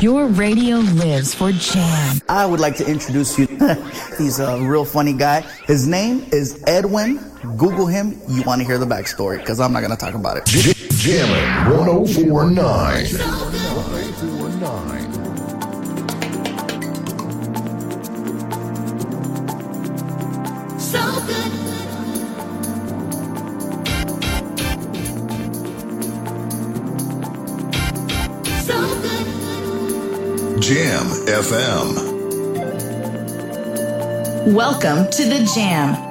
Your radio lives for jam. I would like to introduce you. He's a real funny guy. His name is Edwin. Google him. You want to hear the backstory because I'm not going to talk about it. Jammin' 1049. 1049. So good. Jam FM. Welcome to the Jam.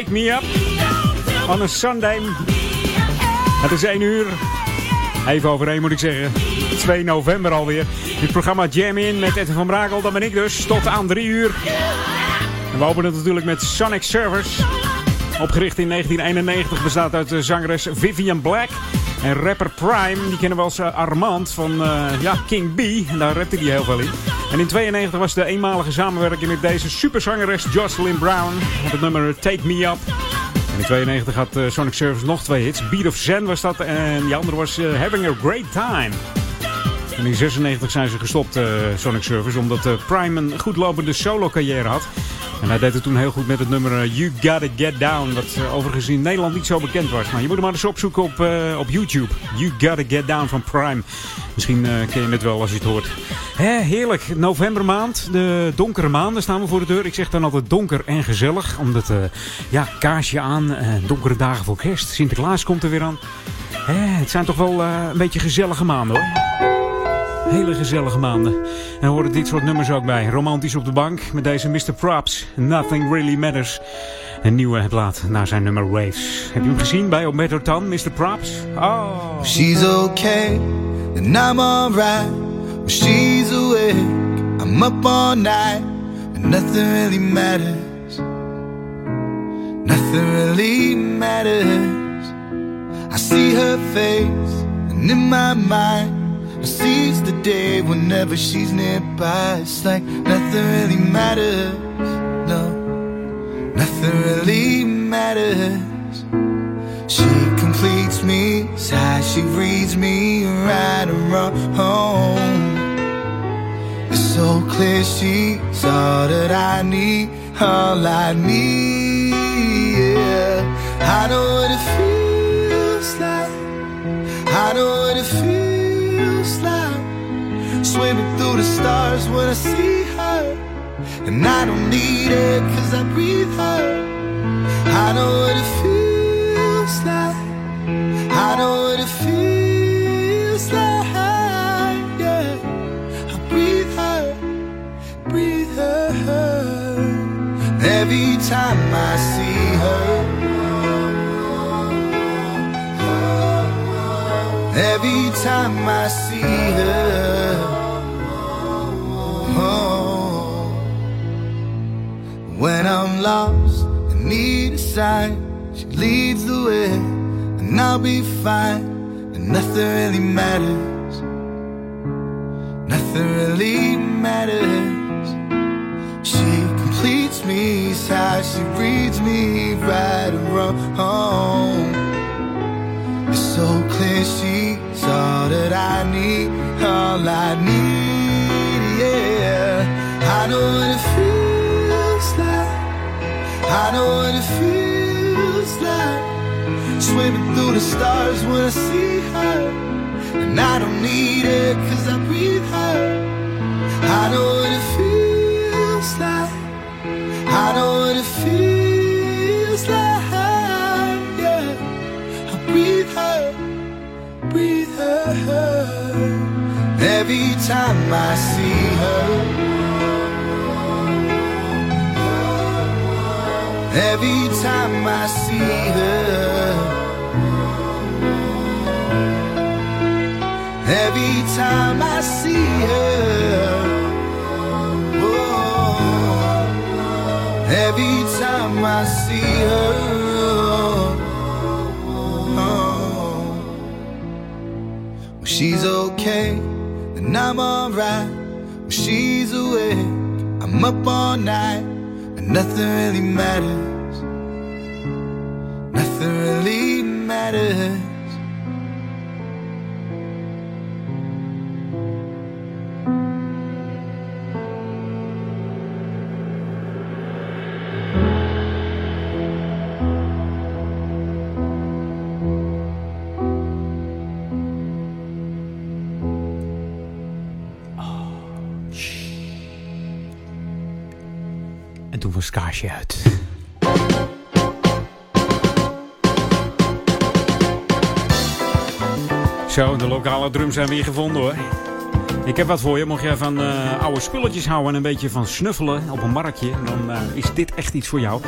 Take Me Up on a Sunday. Het is 1 uur. Even overheen moet ik zeggen. 2 november alweer. Dit programma Jam In met Edwin van Brakel. Dat ben ik dus. Tot aan 3 uur. En we openen natuurlijk met Sonic Servers. Opgericht in 1991 bestaat uit de zangeres Vivian Black. En rapper Prime, die kennen we als uh, Armand van uh, ja, King B. En daar rapte hij heel veel in. En in 92 was de eenmalige samenwerking met deze superzangeres Jocelyn Brown. Op het nummer Take Me Up. En in 92 had uh, Sonic Service nog twee hits. Beat of Zen was dat en die andere was Having a Great Time. In 96 zijn ze gestopt, Sonic Service, omdat Prime een goed lopende solo carrière had. En hij deed het toen heel goed met het nummer eh, You Gotta Get Down. Wat overigens in Nederland niet zo bekend was. Maar je moet hem maar eens opzoeken op, op YouTube. You Gotta Get Down van Prime. Misschien ken je het wel als je het hoort. Hè, heerlijk. Novembermaand. De donkere maanden staan we voor de deur. Ik zeg dan altijd donker en gezellig. Omdat, ja, kaarsje aan. donkere dagen voor kerst. Sinterklaas komt er weer aan. Het zijn toch wel een beetje gezellige maanden hoor. Hele gezellige maanden. En horen dit soort nummers ook bij. Romantisch op de bank met deze Mr. Props. Nothing Really Matters. Een nieuwe plaat naar zijn nummer Waves. Heb je hem gezien bij Ometertan, Mr. Props? Oh. She's okay, then I'm alright. She's awake, I'm up all night. And nothing really matters. Nothing really matters. I see her face, and in my mind. I seize the day whenever she's nearby. It's like nothing really matters. No, nothing really matters. She completes me, it's how she reads me right and wrong. It's so clear she's all that I need, all I need. Yeah. I know what it feels like. I know what it feels. Swimming through the stars when I see her. And I don't need it cause I breathe her. I know what it feels like. I know what it feels like. Yeah. I breathe her, breathe her. Every time I see her. Every time I see her. Oh. When I'm lost and need a sign, she leads the way, and I'll be fine. And nothing really matters. Nothing really matters. She completes me, how she reads me right and wrong. It's so clear she's all that I need, all I need. I know what it feels like. I know what it feels like. Swimming through the stars when I see her. And I don't need it cause I breathe her. I know what it feels like. I know what it feels like, yeah. I breathe her, breathe her. Every time I see her. Every time I see her. Every time I see her. Oh, every time I see her. Oh, oh. when she's okay, then I'm alright. When she's awake, I'm up all night, and nothing really matters. Nothing really matters. Uit. Zo, de lokale drums zijn weer gevonden hoor. Ik heb wat voor je. Mocht jij van eh, oude spulletjes houden en een beetje van snuffelen op een marktje, dan eh, is dit echt iets voor jou.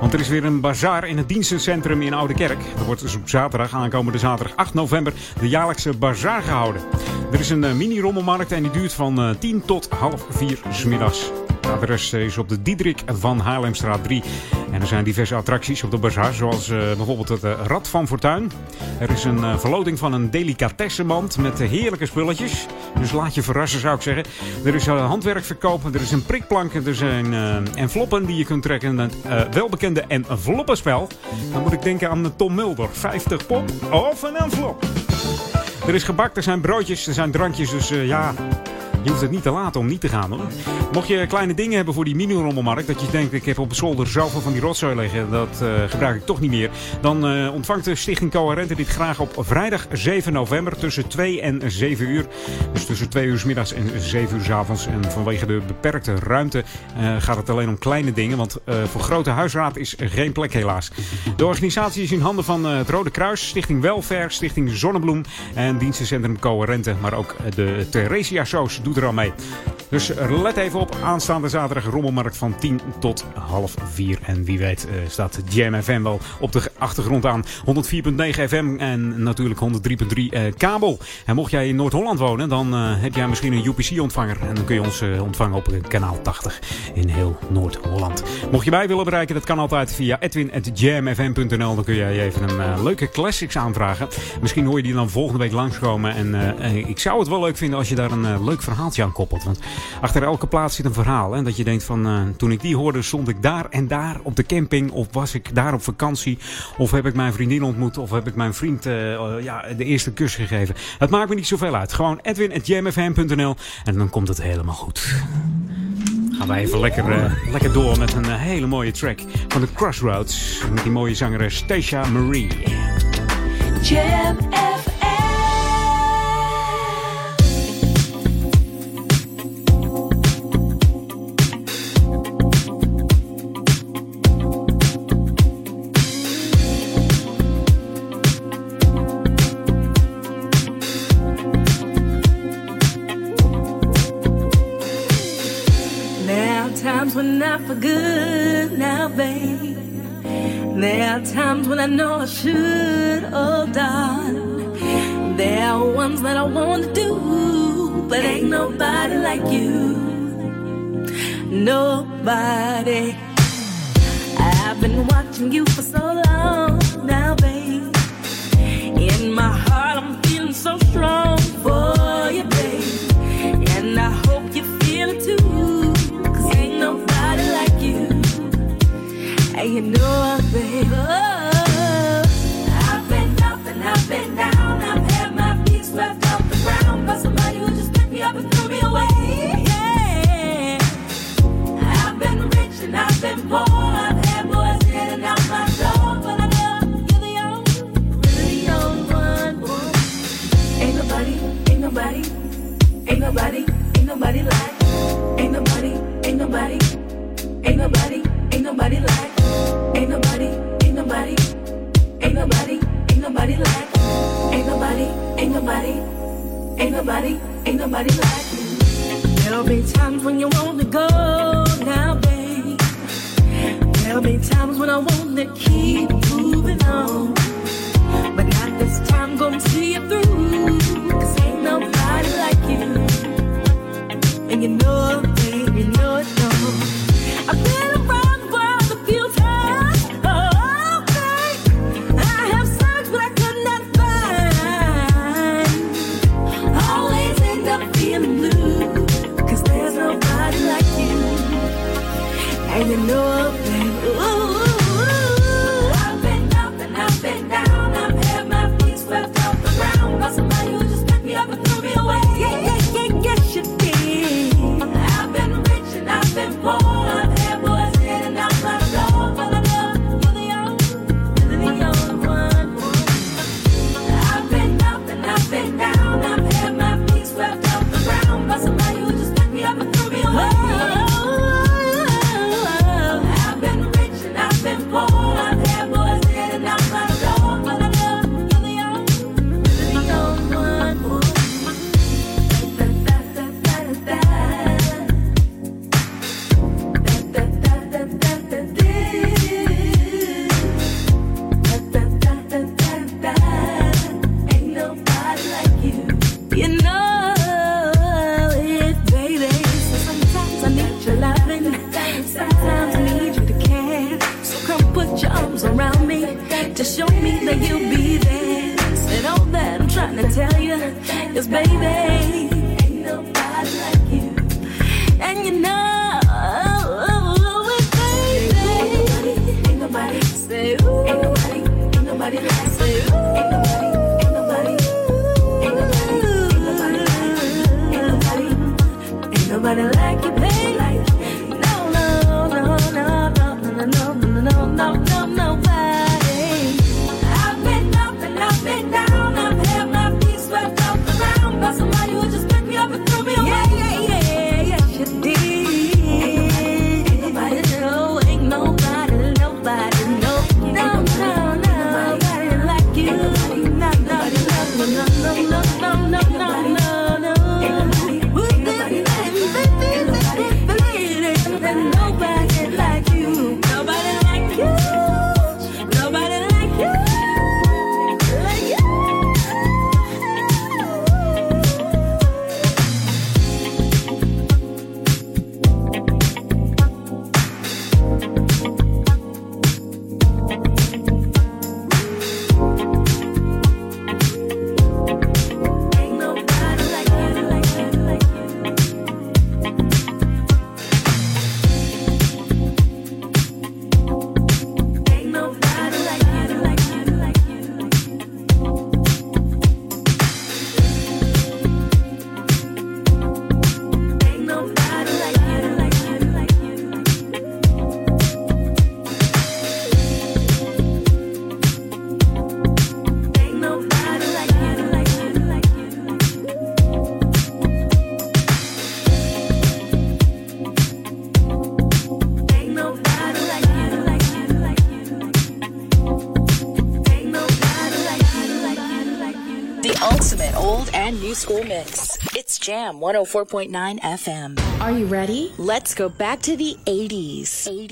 Want er is weer een bazaar in het dienstencentrum in Oude Kerk. Er wordt dus op zaterdag, aankomende zaterdag 8 november, de jaarlijkse bazaar gehouden. Er is een eh, mini-rommelmarkt en die duurt van 10 tot half 4 's middags. Het adres is op de Diederik van Haarlemstraat 3. En er zijn diverse attracties op de bazaar, zoals uh, bijvoorbeeld het uh, Rad van Fortuin. Er is een uh, verloting van een delicatessenmand met heerlijke spulletjes. Dus laat je verrassen, zou ik zeggen. Er is handwerkverkoop, er is een prikplank, er zijn enveloppen die je kunt trekken. Het welbekende enveloppenspel. Dan moet ik denken aan Tom Mulder. 50 pop of een envelop. Er is gebak, er zijn broodjes, er zijn drankjes, dus ja... Je hoeft het niet te laten om niet te gaan hoor. Mocht je kleine dingen hebben voor die mini-rommelmarkt, dat je denkt ik heb op zolder zoveel van die rotzooi liggen, dat uh, gebruik ik toch niet meer. Dan uh, ontvangt de Stichting Coherente dit graag op vrijdag 7 november tussen 2 en 7 uur. Dus tussen 2 uur middags en 7 uur avonds. En vanwege de beperkte ruimte uh, gaat het alleen om kleine dingen, want voor grote huisraad is geen plek helaas. De organisatie is in handen van het Rode Kruis, Stichting Welfair, Stichting Zonnebloem en Dienstencentrum Coherente. Maar ook de Theresia Soos doet er mee. Dus let even op. Aanstaande zaterdag rommelmarkt van 10 tot half 4. En wie weet uh, staat Jam FM wel op de achtergrond aan. 104.9 FM en natuurlijk 103.3 uh, kabel. En mocht jij in Noord-Holland wonen, dan uh, heb jij misschien een UPC-ontvanger. En dan kun je ons ontvangen op kanaal 80 in heel Noord-Holland. Mocht je mij willen bereiken, dat kan altijd via edwin.jamfm.nl. Dan kun jij even een leuke classics aanvragen. Misschien hoor je die dan volgende week langskomen. En ik zou het wel leuk vinden als je daar een leuk verhaaltje koppelt. Want achter elke plaats zit een verhaal. Hè? Dat je denkt van, toen ik die hoorde, stond ik daar en daar op de camping. Of was ik daar op vakantie. Of heb ik mijn vriendin ontmoet. Of heb ik mijn vriend ja, de eerste kus gegeven. Het maakt me niet zoveel uit. Gewoon edwin.jamfm.nl en dan komt het helemaal goed. Gaan wij even lekker, uh, lekker door met een hele mooie track van de Crossroads. Met die mooie zangeres Stacia Marie. Nobody. I've been watching you for so nobody, ain't nobody like you. There'll be times when you want to go now, babe. There'll be times when I want to keep moving on. But not this time, gonna see you through. Trying to tell you is, baby, school mix. It's Jam 104.9 FM. Are you ready? Let's go back to the 80s. 80s.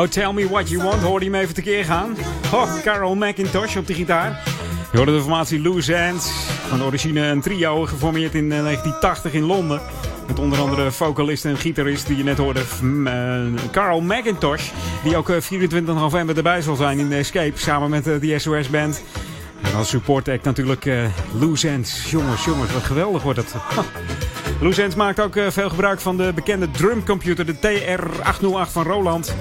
Oh, Tell Me What You Want, hoorde je hem even tekeer gaan. Oh, Carol McIntosh op de gitaar. Je hoorde de formatie Loose Ends. Van origine een trio, geformeerd in 1980 in Londen. Met onder andere vocalist en gitarist die je net hoorde, Carl McIntosh. Die ook 24 november erbij zal zijn in Escape, samen met de SOS Band. En als support act natuurlijk Loose Ends. Jongens, jongens, wat geweldig wordt het. Loose Ends maakt ook veel gebruik van de bekende drumcomputer, de TR-808 van Roland.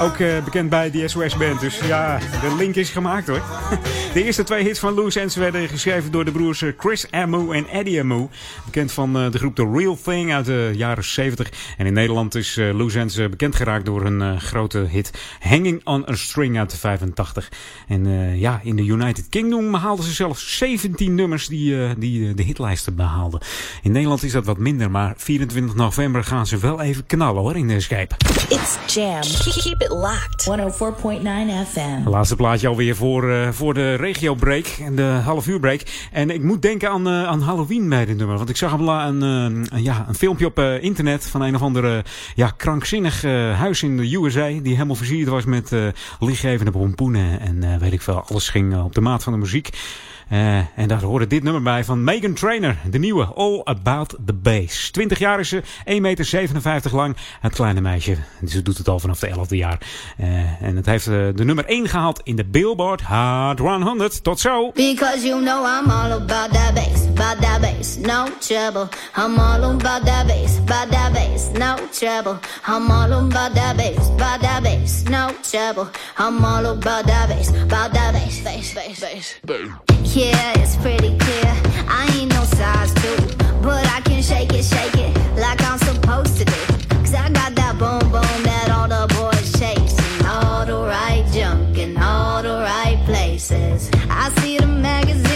Ook uh, bekend bij de SOS Band. Dus ja, de link is gemaakt hoor. De eerste twee hits van Loose Ends werden geschreven door de broers Chris Amu en Eddie Amu. Bekend van uh, de groep The Real Thing uit de jaren 70. En in Nederland is Loose Ends bekend geraakt door een grote hit Hanging on a String uit de 85. En ja, in de United Kingdom haalden ze zelfs 17 nummers die, die de hitlijsten behaalden. In Nederland is dat wat minder, maar 24 november gaan ze wel even knallen hoor in de Escape. It's Jam. It locked. 104.9 FM. Laatste plaatje alweer voor, uh, voor de regio break en de half uur break. En ik moet denken aan, uh, aan Halloween bij dit nummer. Want ik zag een, een, een ja, een filmpje op uh, internet van een of andere ja, krankzinnig huis in de USA. Die helemaal versierd was met lichtgevende pompoenen en weet ik veel. Alles ging op de maat van de muziek. Uh, en daar hoorde dit nummer bij van Megan Trainer, de nieuwe All About the Bass. 20 jaar is ze, 1,57 meter lang. Het kleine meisje, ze doet het al vanaf de 11e jaar. Uh, en het heeft uh, de nummer 1 gehaald in de Billboard Hard 100. Tot zo! Because you know I'm all about that bass, about that bass, no trouble. I'm all about that bass, about that bass, no trouble. I'm all about that bass, about that bass, no trouble. I'm all about that bass, about that bass, bass, bass, bass. bass. Yeah, it's pretty clear. I ain't no size two, but I can shake it, shake it like I'm supposed to I got that boom boom that all the boys chase, and all the right junk in all the right places. I see the magazines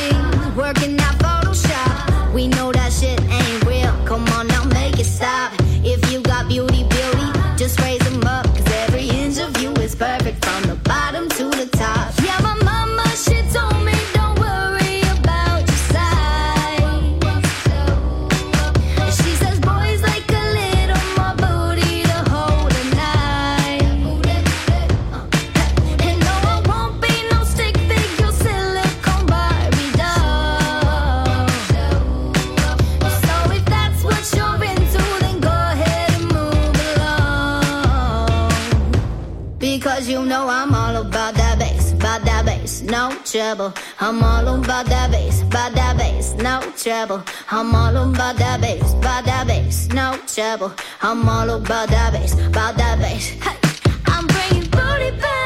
no trouble. I'm all about that bass, about that bass, no trouble. I'm all about that bass, about that bass, no trouble. I'm all about that bass, about that bass. Hey, I'm bringing booty back.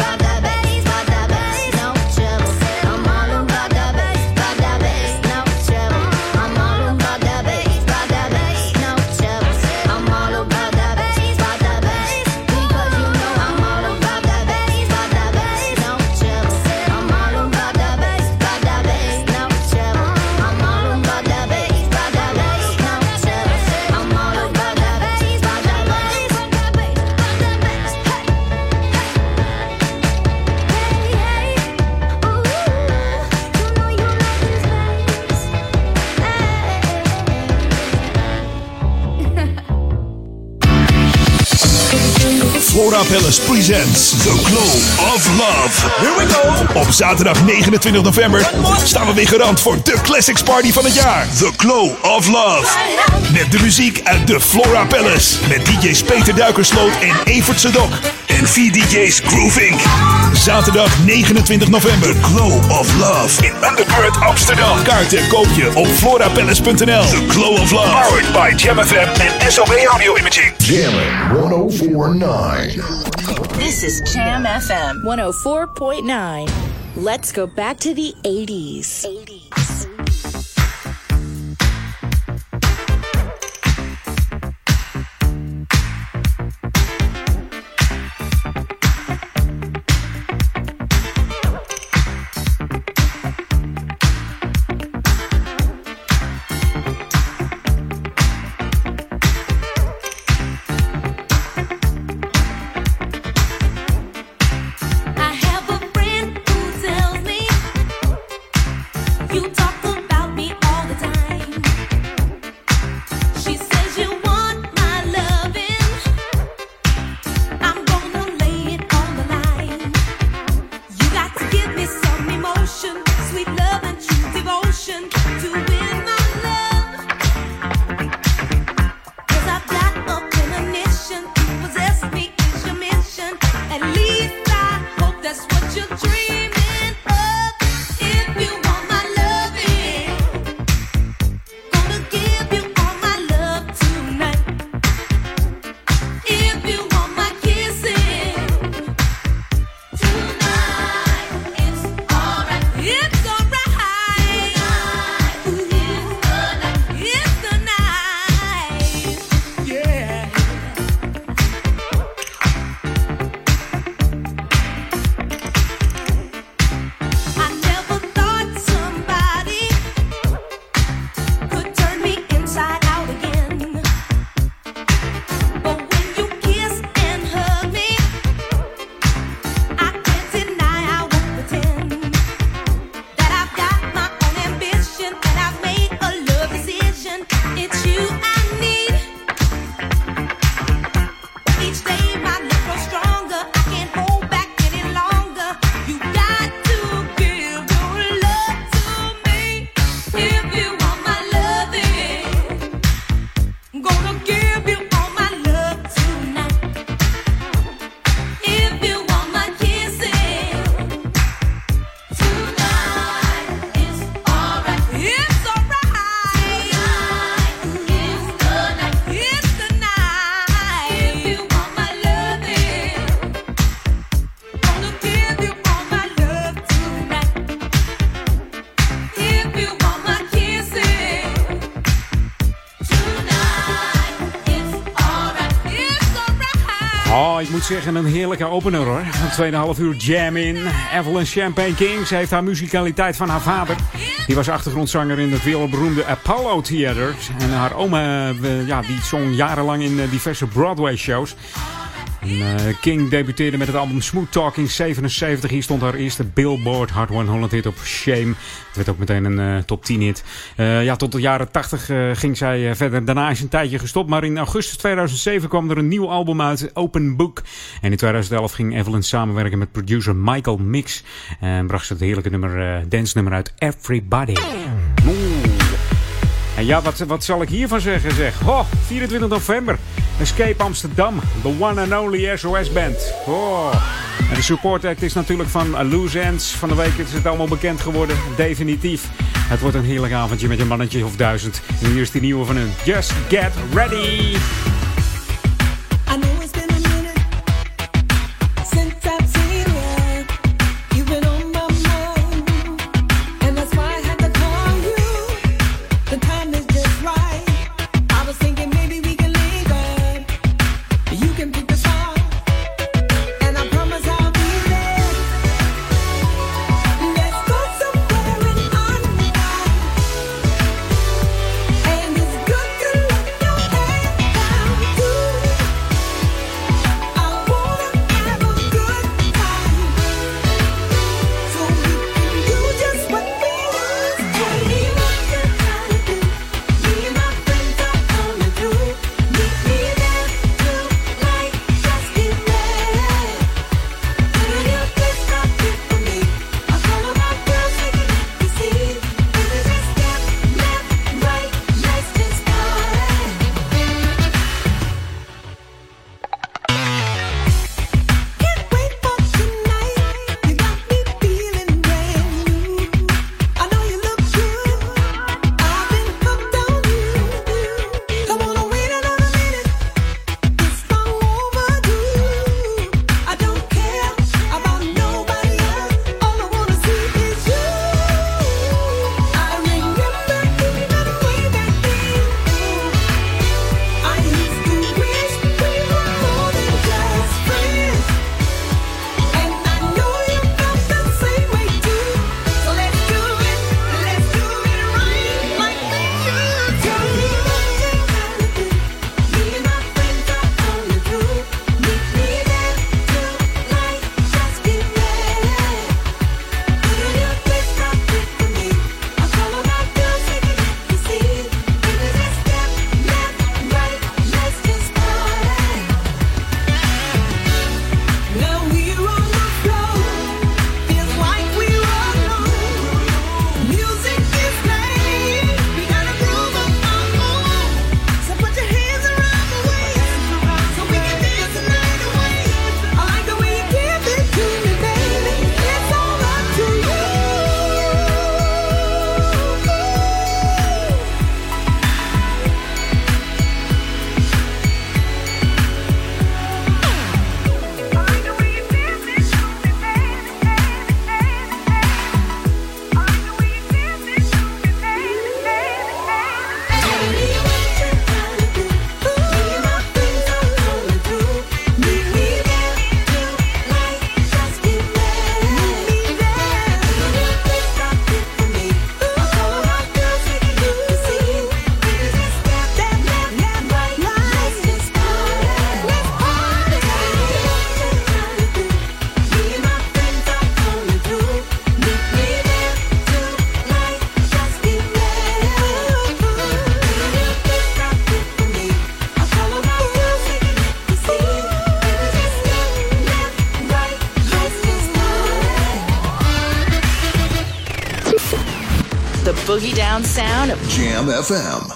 Palace presents The Glow of Love. Here we go. Op zaterdag 29 november staan we weer garant voor de Classics Party van het jaar. The Glow of Love. Met de muziek uit de Flora Palace. Met DJ's Peter Duikersloot en Evert Sedok. En vier DJ's Groove Inc. Zaterdag 29 november. The Glow of Love. In Undercurrent Amsterdam. Kaarten koop je op florapalace.nl. The Glow of Love. Powered by Jam FM en SOB Audio Imaging. Jammin' 1049. This is Jam FM 104.9. Let's go back to the 80s. 80s. Zeggen, een heerlijke opener hoor. Van 2,5 uur jam in. Evelyn Champagne Kings heeft haar muzikaliteit van haar vader. Die was achtergrondzanger in het wereldberoemde Apollo Theater. En haar oma eh, ja, die zong jarenlang in eh, diverse Broadway shows. Eh, King debuteerde met het album Smooth Talking 77. Hier stond haar eerste Billboard Hard 100 hit op Shame. Het werd ook meteen een uh, top 10 hit. Uh, ja, tot de jaren 80 ging zij verder. Daarna is een tijdje gestopt. Maar in augustus 2007 kwam er een nieuw album uit, Open Book. En in 2011 ging Evelyn samenwerken met producer Michael Mix. En bracht ze het heerlijke nummer, dance nummer uit Everybody. En ja, wat, wat zal ik hiervan zeggen zeg? Ho, 24 november. Escape Amsterdam. The one and only SOS Band. Oh. En de support act is natuurlijk van Loose Ends. Van de week is het allemaal bekend geworden. Definitief. Het wordt een heerlijk avondje met een mannetje of duizend. En hier is die nieuwe van hun. Just get ready. Down sound of Jam FM.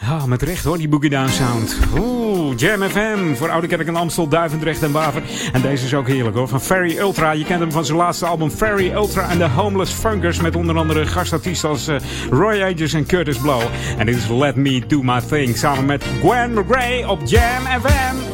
Ja, met recht hoor, die Boogie Down Sound. Oeh, Jam FM voor Oude Kerk en Amstel, Duivendrecht en Waver. En deze is ook heerlijk hoor, van Ferry Ultra. Je kent hem van zijn laatste album Ferry Ultra en The Homeless Funkers. Met onder andere gastartiesten als uh, Roy Ayers en Curtis Blow. En dit is Let Me Do My Thing samen met Gwen McRae op Jam FM.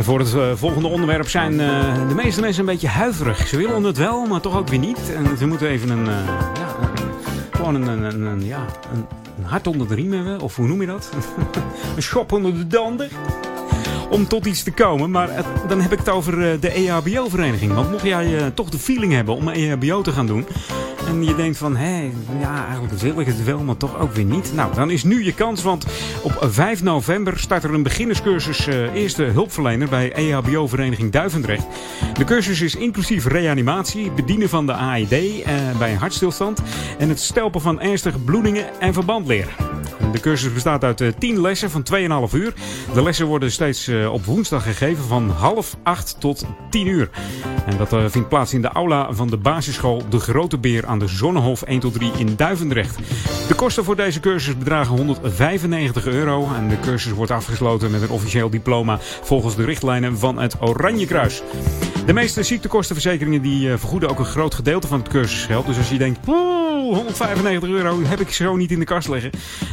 Voor het volgende onderwerp zijn de meeste mensen een beetje huiverig. Ze willen het wel, maar toch ook weer niet. En ze moeten even een, ja, gewoon een, een, een, ja, een, hart onder de riem hebben. Of hoe noem je dat? een schop onder de danden om tot iets te komen. Maar dan heb ik het over de EHBO-vereniging. Want mocht jij toch de feeling hebben om EHBO te gaan doen... En je denkt van, hé, ja, eigenlijk wil ik het wel, maar toch ook weer niet. Nou, dan is nu je kans, want op 5 november start er een beginnerscursus uh, Eerste Hulpverlener bij EHBO-vereniging Duivendrecht. De cursus is inclusief reanimatie, bedienen van de AED uh, bij een hartstilstand en het stelpen van ernstige bloedingen en verbandleer. De cursus bestaat uit 10 eh, lessen van 2,5 uur. De lessen worden steeds op woensdag gegeven van half 8 tot 10 uur. En dat vindt plaats in de aula van de basisschool De Grote Beer aan de Zonnehof 1 tot 3 in Duivendrecht. De kosten voor deze cursus bedragen 195 euro. En de cursus wordt afgesloten met een officieel diploma volgens de richtlijnen van het Oranje Kruis. De meeste ziektekostenverzekeringen die vergoeden ook een groot gedeelte van het cursusgeld. Dus als je denkt, 195 euro heb ik zo niet in de kast liggen.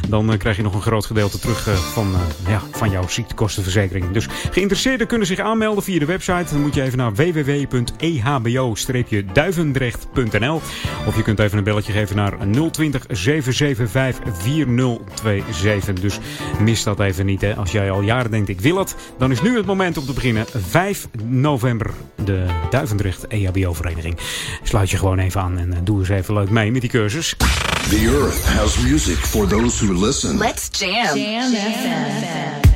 Dan uh, krijg je nog een groot gedeelte terug uh, van, ja, van jouw ziektekostenverzekering. Dus geïnteresseerden kunnen zich aanmelden via de website. Dan moet je even naar www.ehbo-duivendrecht.nl Of je kunt even een belletje geven naar 020 775 4027. Dus mis dat even niet. Hè. Als jij al jaren denkt ik wil het, dan is nu het moment om te beginnen. 5 november de Duivendrecht EHBO-vereniging. Sluit je gewoon even aan en doe eens even leuk mee met die cursus. The earth has music for those who listen. Let's jam. Jam FM. Hallelujah,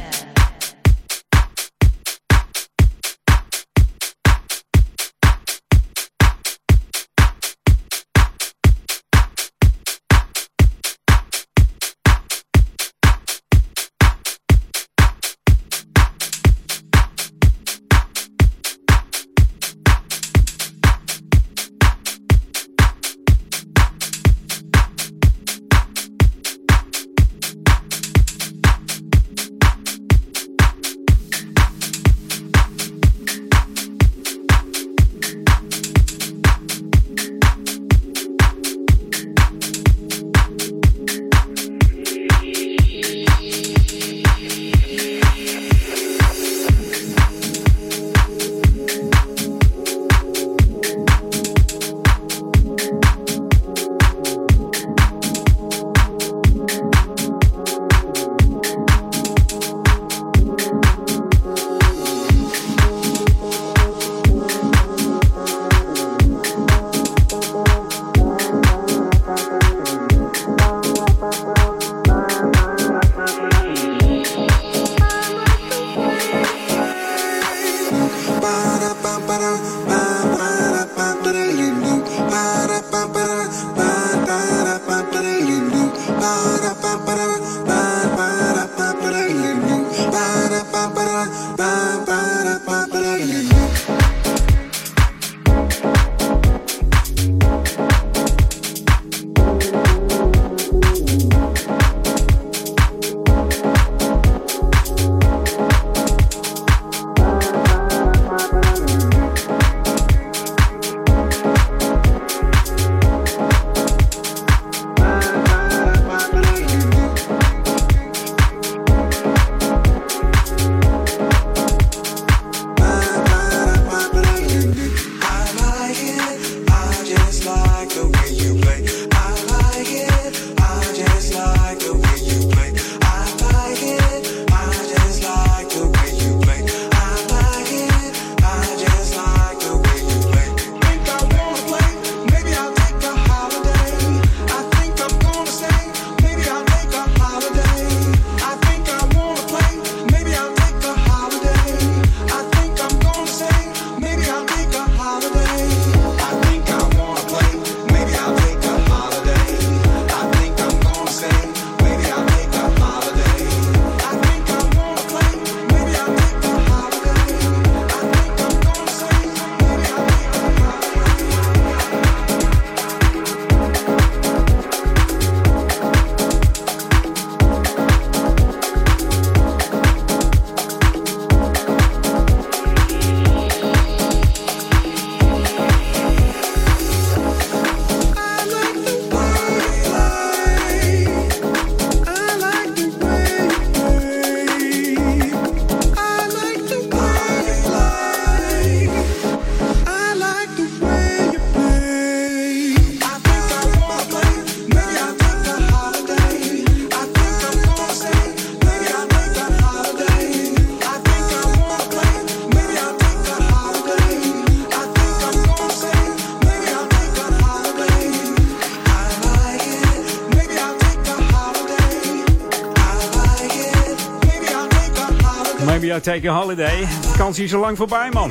take a holiday. Kans is al lang voorbij, man.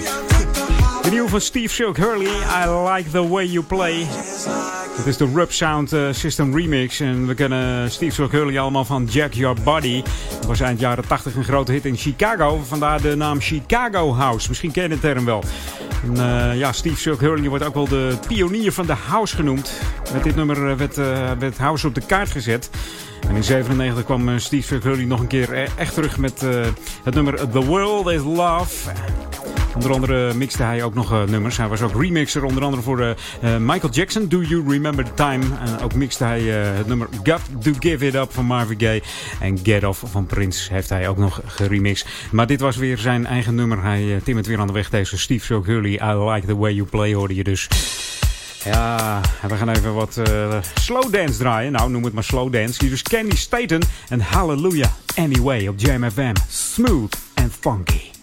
De nieuwe van Steve Silk Hurley, I like the way you play. Het is de Rub Sound uh, System remix. En we kennen Steve Silk Hurley allemaal van Jack Your Body. Dat was eind jaren 80 een grote hit in Chicago. Vandaar de naam Chicago House. Misschien ken je de term wel. En, uh, ja, Steve Silk Hurley wordt ook wel de pionier van de house genoemd. Met dit nummer werd, uh, house op de kaart gezet. En in 97 kwam Steve Silk Hurley nog een keer echt terug met het nummer The World is Love. Onder andere mixte hij ook nog uh, nummers. Hij was ook remixer, onder andere voor uh, uh, Michael Jackson. Do You Remember the Time? En ook mixte hij het nummer Got to Give It Up van Marvin Gaye. En Get Off van Prince heeft hij ook nog geremixed. Maar dit was weer zijn eigen nummer. Hij timmert weer aan de weg deze Steve So Hurley. I Like The Way You Play hoorde je dus. Ja, we gaan even wat slow dance draaien. Nou, noem het maar slow dance. Hier is Kenny Staten en Hallelujah Anyway op Jam FM. Smooth and funky.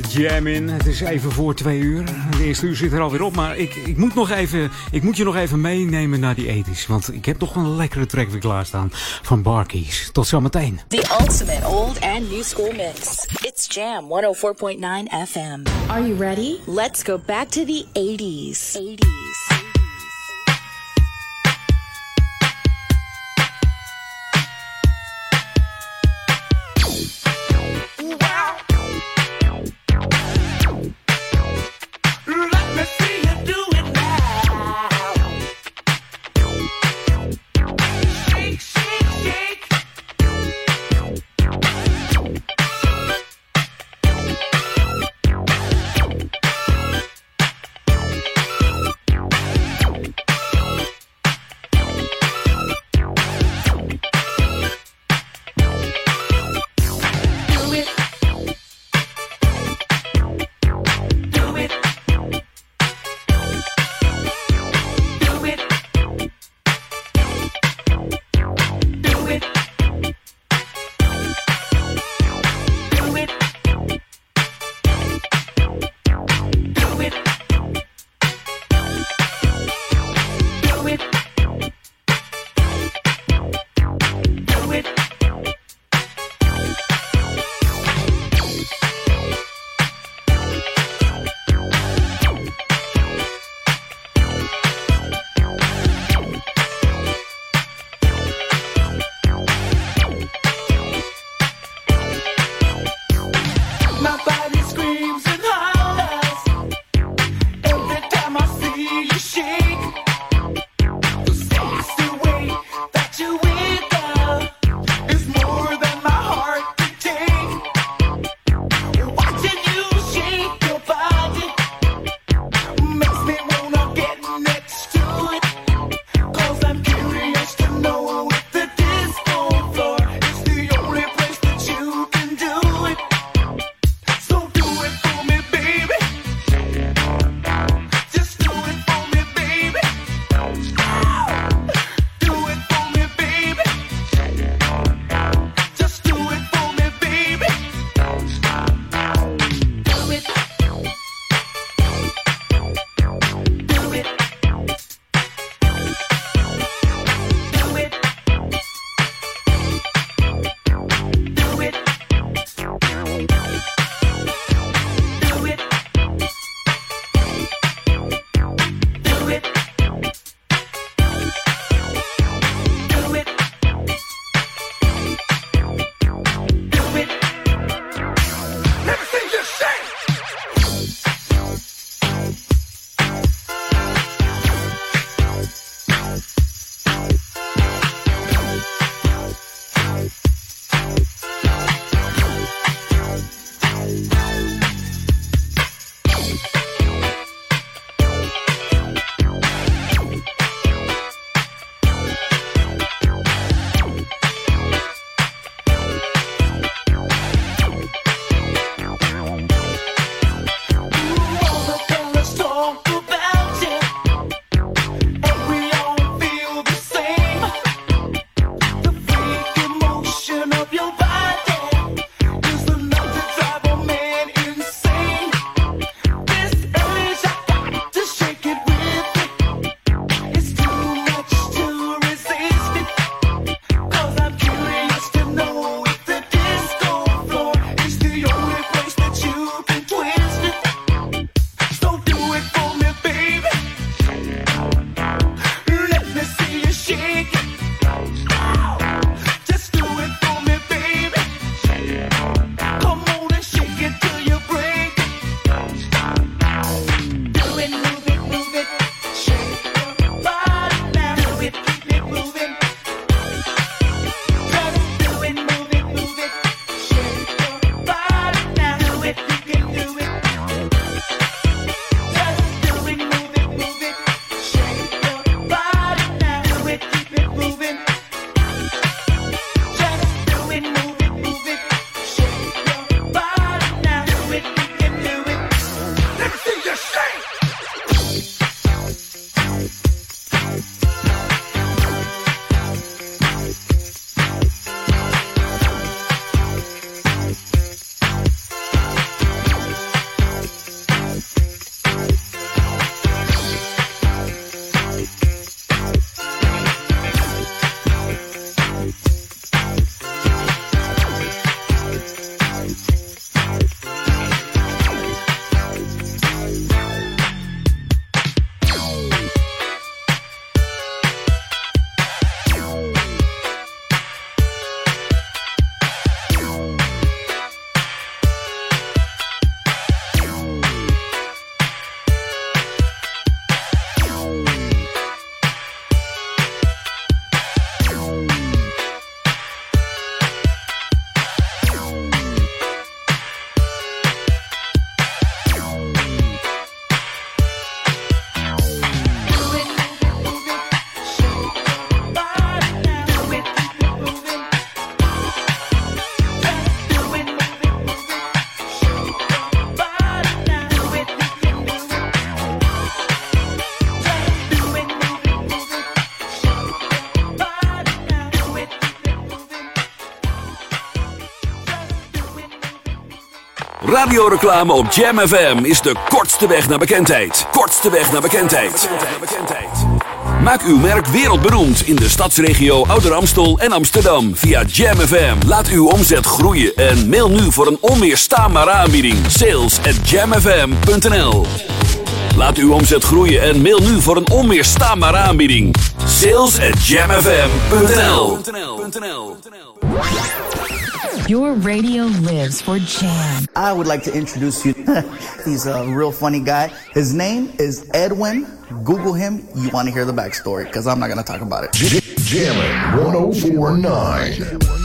Jam in. Het is even voor twee uur. De eerste uur zit er alweer op. Maar ik, ik, moet, nog even, ik moet je nog even meenemen naar die ethisch. Want ik heb toch een lekkere track weer klaarstaan van Barkeys. Tot zometeen. The ultimate old and new school mix. It's Jam 104.9 FM. Are you ready? Let's go back to the 80s. 80s. Radioreclame op Jam FM is de kortste weg naar bekendheid. Kortste weg naar bekendheid. Maak uw merk wereldberoemd in de stadsregio Ouder Amstel en Amsterdam via Jam FM. Laat uw omzet groeien en mail nu voor een onweerstaanbare aanbieding. Sales at jamfm.nl Laat uw omzet groeien en mail nu voor een onweerstaanbare aanbieding. Sales at jamfm.nl Your radio lives for Jam. I would like to introduce you. He's a real funny guy. His name is Edwin. Google him. You want to hear the backstory because I'm not going to talk about it. Jammin' 1049.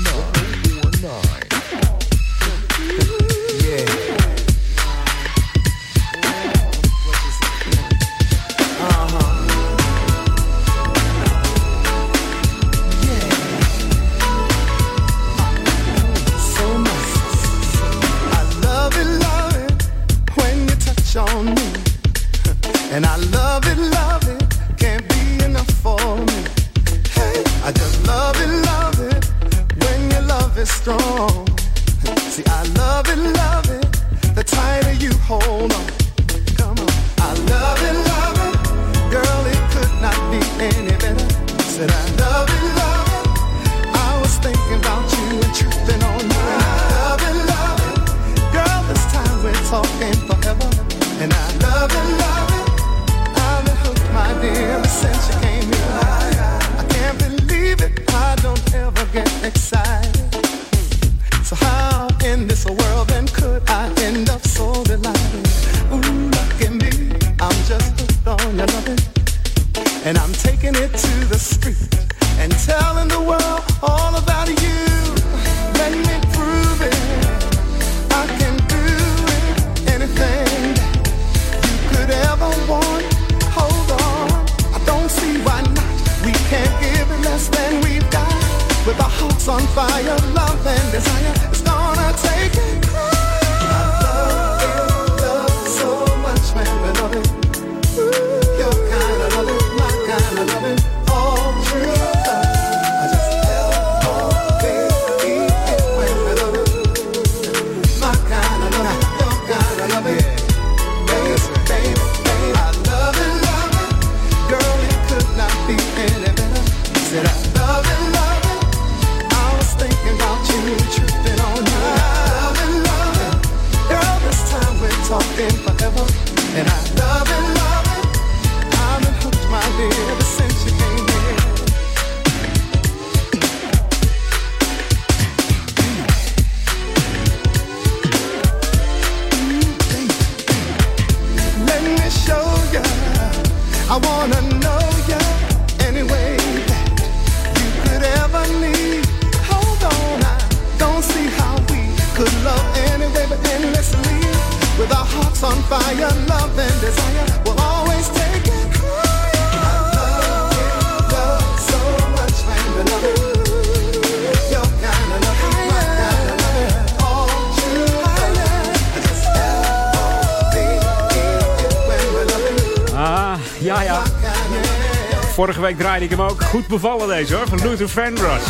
Bevallen deze hoor, van Luther Vandross.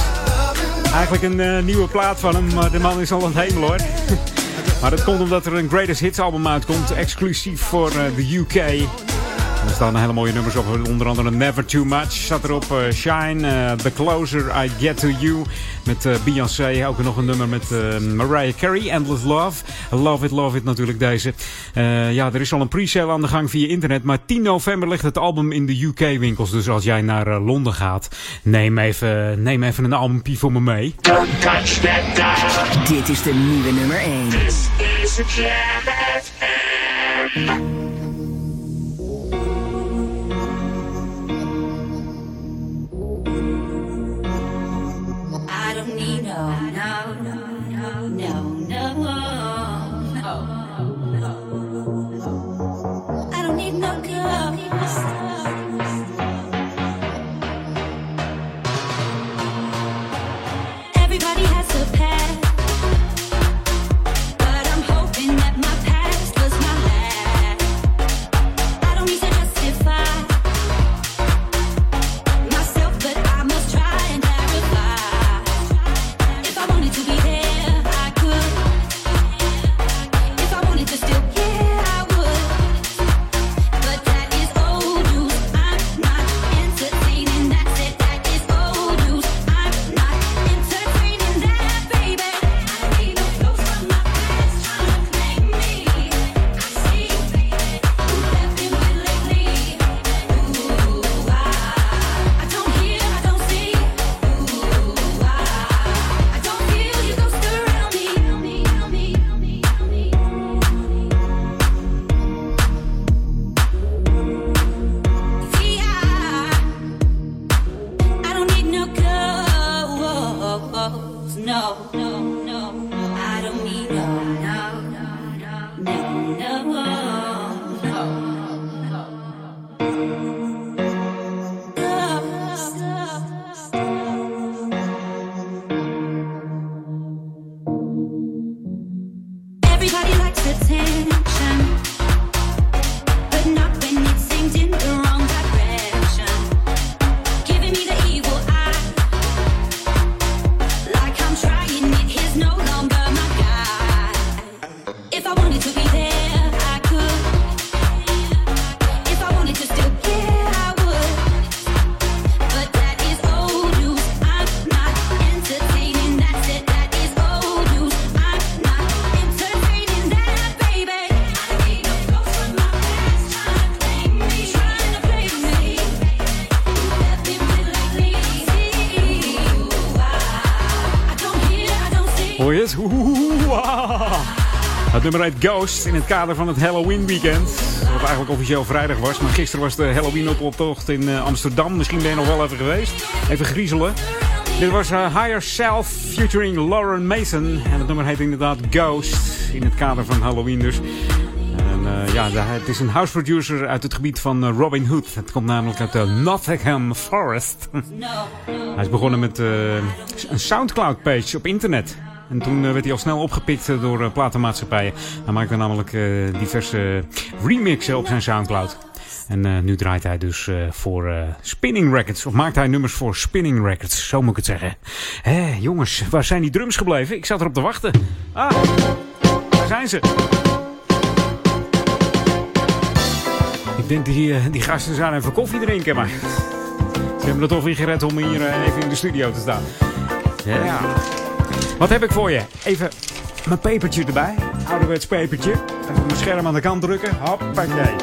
Eigenlijk een eh, nieuwe plaat van hem, maar de man is al aan het hemel hoor. maar dat komt omdat er een Greatest Hits album uitkomt, exclusief voor eh, de UK. Er staan hele mooie nummers op, onder andere Never Too Much staat erop. eh, Shine, The Closer I Get To You met eh, Beyoncé. Ook nog een nummer met eh, Mariah Carey, Endless Love. Love It, Love It natuurlijk deze. Eh, ja, er is al een pre-sale aan de gang via internet. Maar 10 november ligt het album in de UK-winkels. Dus als jij naar eh, Londen gaat, neem even, neem even een albumpie voor me mee. Dit is de nieuwe nummer 1. I Het nummer heet Ghost in het kader van het Halloween weekend. Wat eigenlijk officieel vrijdag was. Maar gisteren was de Halloween optocht in uh, Amsterdam. Misschien ben je nog wel even geweest. Even griezelen. Dit was uh, Higher Self featuring Lauren Mason. En het nummer heet inderdaad Ghost. In het kader van Halloween dus. En uh, ja, het is een house producer uit het gebied van Robin Hood. Het komt namelijk uit de Nottingham Forest. hij is begonnen met een Soundcloud page op internet. En toen werd hij al snel opgepikt door platenmaatschappijen. Hij maakte namelijk diverse remixen op zijn Soundcloud. En nu draait hij dus voor Spinning Records. Of maakt hij nummers voor Spinning Records. Zo moet ik het zeggen. Hé, jongens, waar zijn die drums gebleven? Ik zat erop te wachten. Ah, daar zijn ze. Ik denk die, die gasten zijn even koffie drinken, maar... Ze hebben het toch weer gered om hier even in de studio te staan. Ja. Wat heb ik voor je? Even mijn pepertje erbij. Ouderwets pepertje. Even mijn scherm aan de kant drukken. Hoppakee.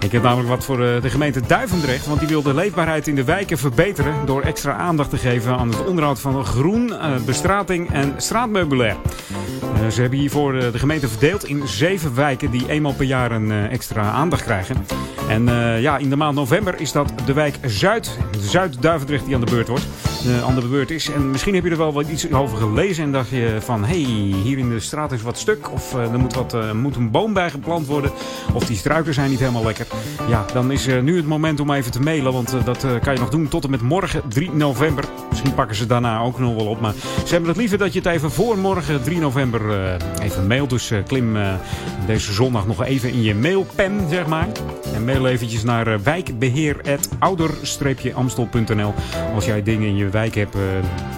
Ik heb namelijk wat voor de gemeente Duivendrecht. Want die wil de leefbaarheid in de wijken verbeteren. Door extra aandacht te geven aan het onderhoud van groen, bestrating en straatmeubilair. Ze hebben hiervoor de gemeente verdeeld in zeven wijken die eenmaal per jaar een extra aandacht krijgen. En ja, in de maand november is dat de wijk Zuid, Zuid-Duivendrecht die aan de beurt wordt. Uh, aan de beurt is. En misschien heb je er wel wat iets over gelezen en dacht je van... hé, hey, hier in de straat is wat stuk of uh, er moet, wat, uh, moet een boom bij geplant worden... of die struiken zijn niet helemaal lekker. Ja, dan is nu het moment om even te mailen... want dat kan je nog doen tot en met morgen 3 november. Misschien pakken ze daarna ook nog wel op. Maar ze hebben het liever dat je het even voor morgen 3 november even mailt. Dus klim deze zondag nog even in je mailpen, zeg maar. En mail eventjes naar wijkbeheer.ouder-amstel.nl als jij dingen in je wijk hebt uh,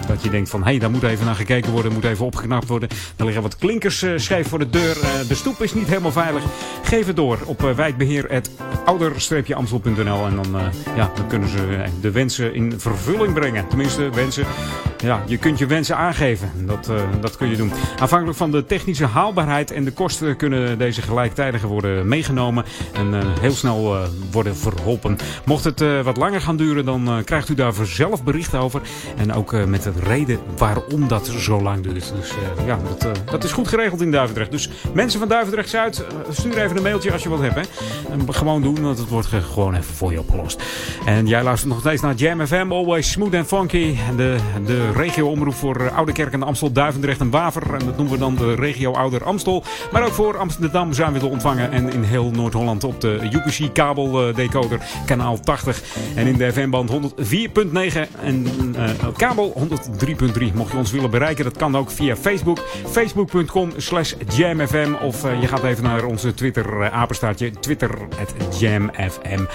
dat je denkt van... hé, hey, daar moet even naar gekeken worden, moet even opgeknapt worden. Er liggen wat klinkers uh, scheef voor de deur. Uh, de stoep is niet helemaal veilig. Geef het door op wijkbeheer.ouder-amstel.nl en dan, ja, dan kunnen ze de wensen in vervulling brengen. Tenminste, wensen... Ja, je kunt je wensen aangeven. Dat, dat kun je doen. Afhankelijk van de technische haalbaarheid en de kosten kunnen deze gelijktijdig worden meegenomen en heel snel worden verholpen. Mocht het wat langer gaan duren, dan krijgt u daarvoor zelf bericht over. En ook uh, met de reden waarom dat zo lang duurt. Dus uh, ja, dat, uh, dat is goed geregeld in Duivendrecht. Dus mensen van Duivendrecht Zuid, stuur even een mailtje als je wat hebt. Hè. Gewoon doen, want het wordt gewoon even voor je opgelost. En jij luistert nog steeds naar Jam FM, always smooth and funky. De, de regio-omroep voor Oude Kerk en Amstel, Duivendrecht en Waver. En dat noemen we dan de regio Ouder Amstel. Maar ook voor Amsterdam zijn we te ontvangen. En in heel Noord-Holland op de UPC kabeldecoder, kanaal 80. En in de FM-band 104.9 en uh, kabel 103.3. Mocht je ons willen bereiken, dat kan ook via Facebook. Facebook.com slash jamfm. Of uh, je gaat even naar onze Twitter apenstaartje. Twitter at jamfm. En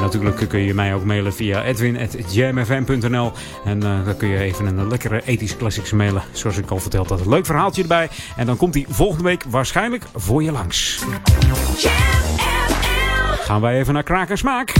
natuurlijk kun je mij ook mailen via edwin.jamfm.nl. En dan kun je even een lekkere ethisch classics mailen. Zoals ik al verteld had. Een leuk verhaaltje erbij. En dan komt hij volgende week waarschijnlijk voor je langs. Gaan wij even naar Kraak en Smaak.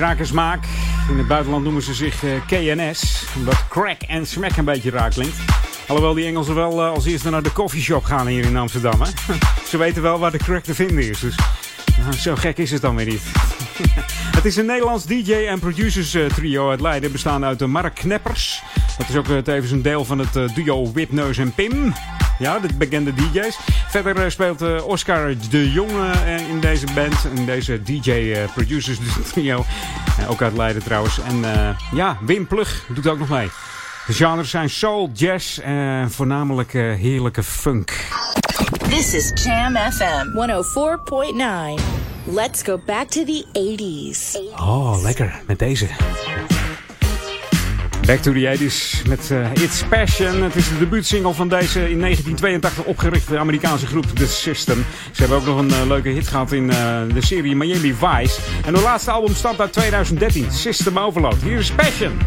Krakersmaak. In het buitenland noemen ze zich eh, KNS. Omdat crack en smack een beetje raar klinkt. Alhoewel die Engelsen wel uh, als eerste naar de coffeeshop gaan hier in Amsterdam. Hè? ze weten wel waar de crack te vinden is. Dus uh, zo gek is het dan weer niet. het is een Nederlands DJ en producers trio uit Leiden. Bestaande uit de Mark Kneppers. Dat is ook tevens een deel van het duo Wipneus en Pim. Ja, de bekende DJ's. Verder eh, speelt uh, Oscar de Jonge uh, in deze band. In deze DJ-producers trio. ook uit Leiden trouwens. En ja, Wim Plug doet ook nog mee. De genres zijn soul, jazz en voornamelijk heerlijke funk. This is Jam FM 104.9. Let's go back to the 80s. Oh, lekker. Met deze. Back to the 80s met uh, It's Passion. Het is de debuutsingle van deze in 1982 opgerichte Amerikaanse groep The System. Ze hebben ook nog een uh, leuke hit gehad in uh, de serie Miami Vice. En hun laatste album stamt uit 2013, System Overload. Hier is Passion.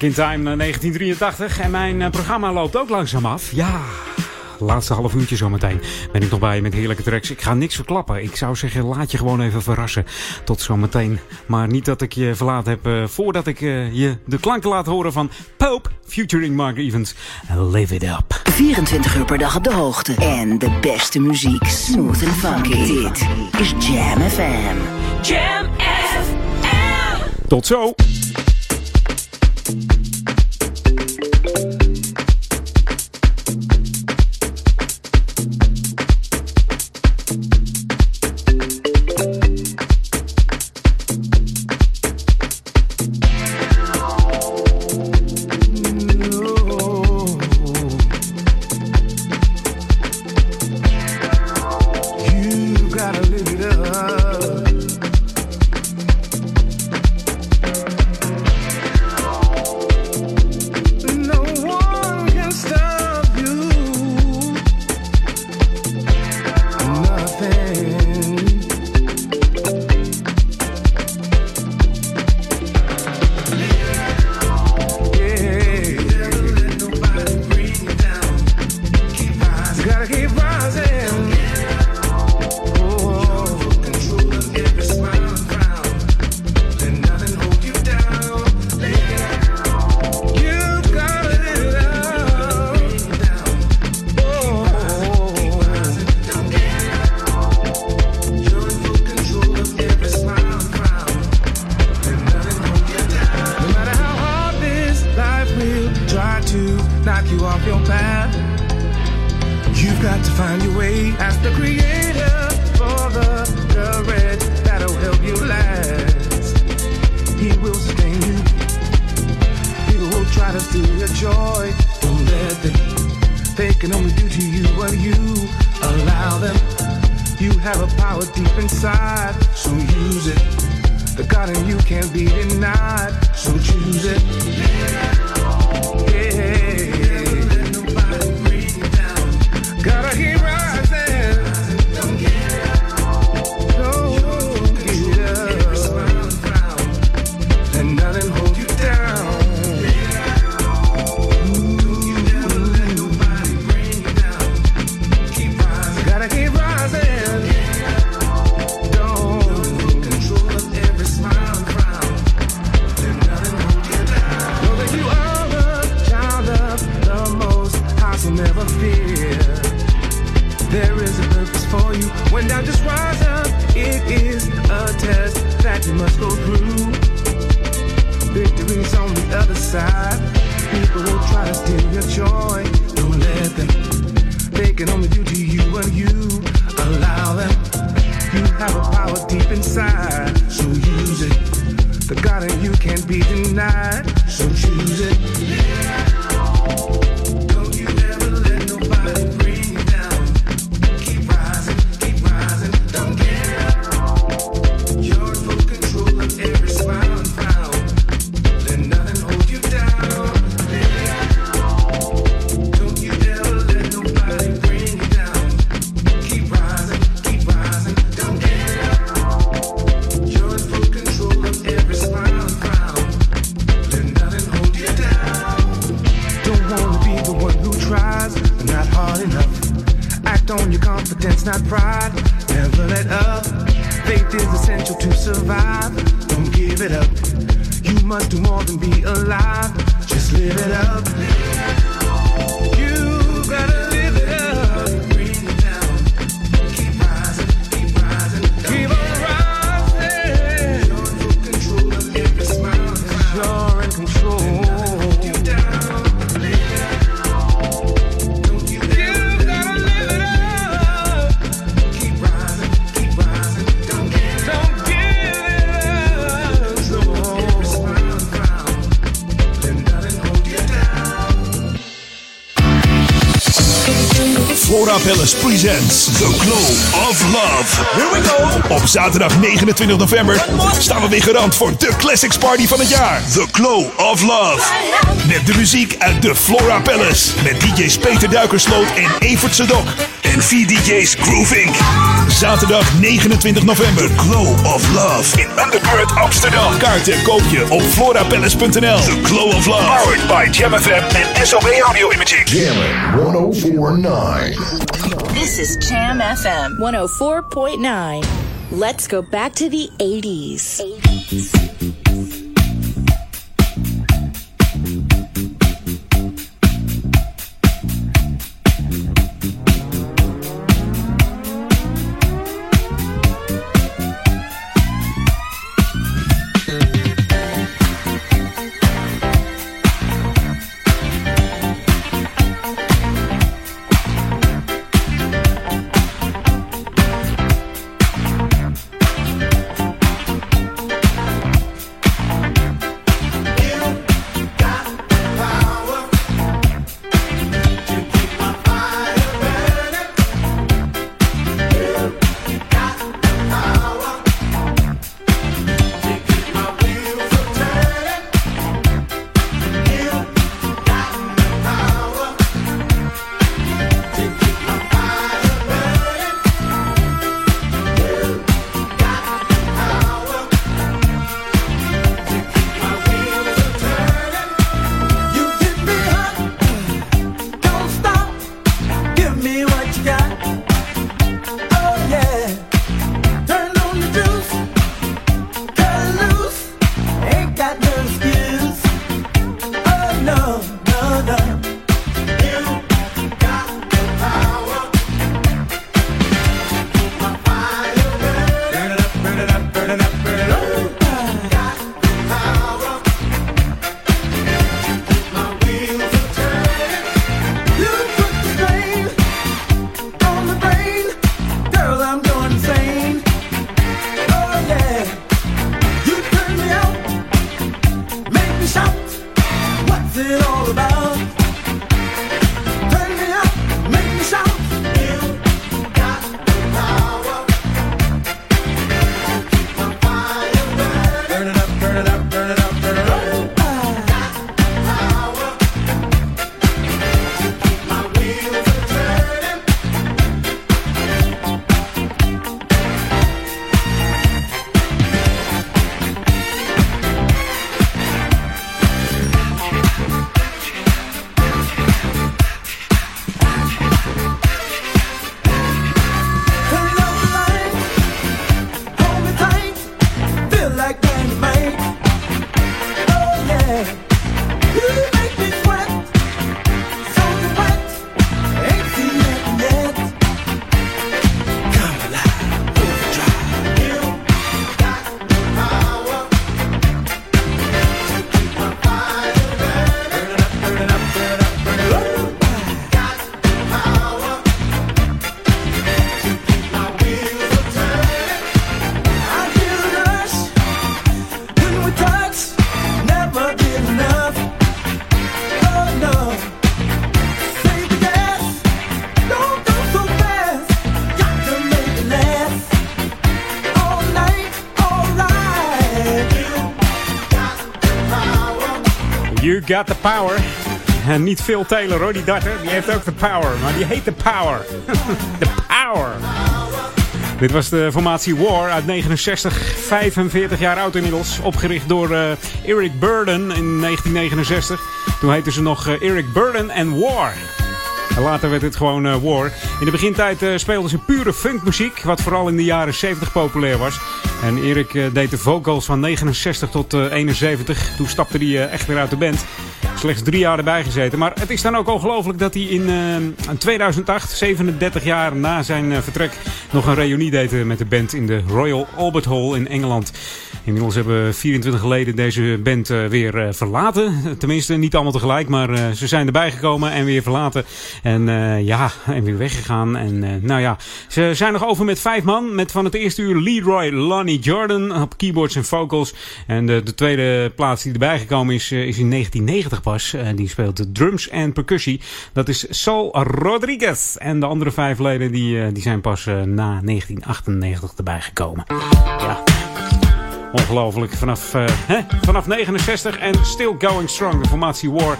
Back in Time 1983 en mijn eh, programma loopt ook langzaam af. Ja, laatste half uurtje zometeen ben ik nog bij je met heerlijke tracks. Ik ga niks verklappen. Ik zou zeggen, laat je gewoon even verrassen. Tot zometeen. Maar niet dat ik je verlaten heb uh, voordat ik uh, je de klanken laat horen van Pope featuring Mark Evans. Live it up. 24 uur per dag op de hoogte. En de beste muziek. Smooth and funky. Dit is Jam FM. Jam FM. Tot zo. purpose for you. When doubt just rise up, it is a test that you must go through. Victory's on the other side. People will try to steal your joy. Don't let them. They can only do to you what you allow them. You have a power deep inside, so use it. The God in you can't be denied, so choose it. The Glow of Love. Here we go. Op zaterdag 29 november staan we weer gerand voor de Classics Party van het jaar. The Glow of Love. Met de muziek uit de Flora Palace. Met DJ's Peter Duikersloot en Evert Sedok. En vier DJ's Grooving. Zaterdag 29 november. The Glow of Love in Undercurrent Amsterdam. Kaarten koop je op florapalace.nl. The Glow of Love. Powered by Jam en SOB Audio Imaging. Jammer 1049. is Jam FM 104.9. Let's go back to the 80s. Got the power. En niet Phil Taylor hoor, die darter. Die heeft ook de power. Maar die heet de power. the power. Dit was de formatie War uit 69, 45 jaar oud inmiddels. Opgericht door uh, Eric Burden in 1969. Toen heette ze nog uh, Eric Burden and War. En later werd het gewoon uh, War. In de begintijd speelden ze pure funkmuziek, wat vooral in de jaren 70 populair was. En Erik deed de vocals van 69 tot 71. Toen stapte hij echt weer uit de band. Slechts drie jaar erbij gezeten. Maar het is dan ook ongelooflijk dat hij in, in 2008, 37 jaar na zijn vertrek, nog een reunie deed met de band in de Royal Albert Hall in Engeland. Inmiddels hebben 24 leden deze band weer verlaten. Tenminste, niet allemaal tegelijk, maar ze zijn erbij gekomen en weer verlaten. En ja, en weer weggegaan. En nou ja, ze zijn nog over met vijf man. Met van het eerste uur Leroy Lonnie Jordan op keyboards en vocals. En de, de tweede plaats die erbij gekomen is, is in 1990 pas. En die speelt de drums en percussie. Dat is Sol Rodriguez. En de andere vijf leden die, die zijn pas na 1998 erbij gekomen. Ja. Ongelooflijk. Vanaf, hè? Vanaf 69 en still going strong. De formatie War.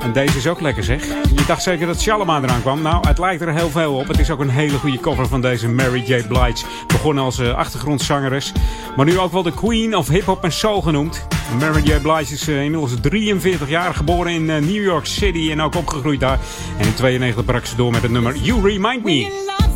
En deze is ook lekker zeg. Je dacht zeker dat Shalama eraan kwam. Nou, het lijkt er heel veel op. Het is ook een hele goede cover van deze Mary J. Blige. Begonnen als uh, achtergrondzangeres. Maar nu ook wel de Queen of Hip Hop en Soul genoemd. Mary J. Blige is uh, inmiddels 43 jaar. Geboren in New York City en ook opgegroeid daar. En in 92 brak ze door met het nummer You Remind Me.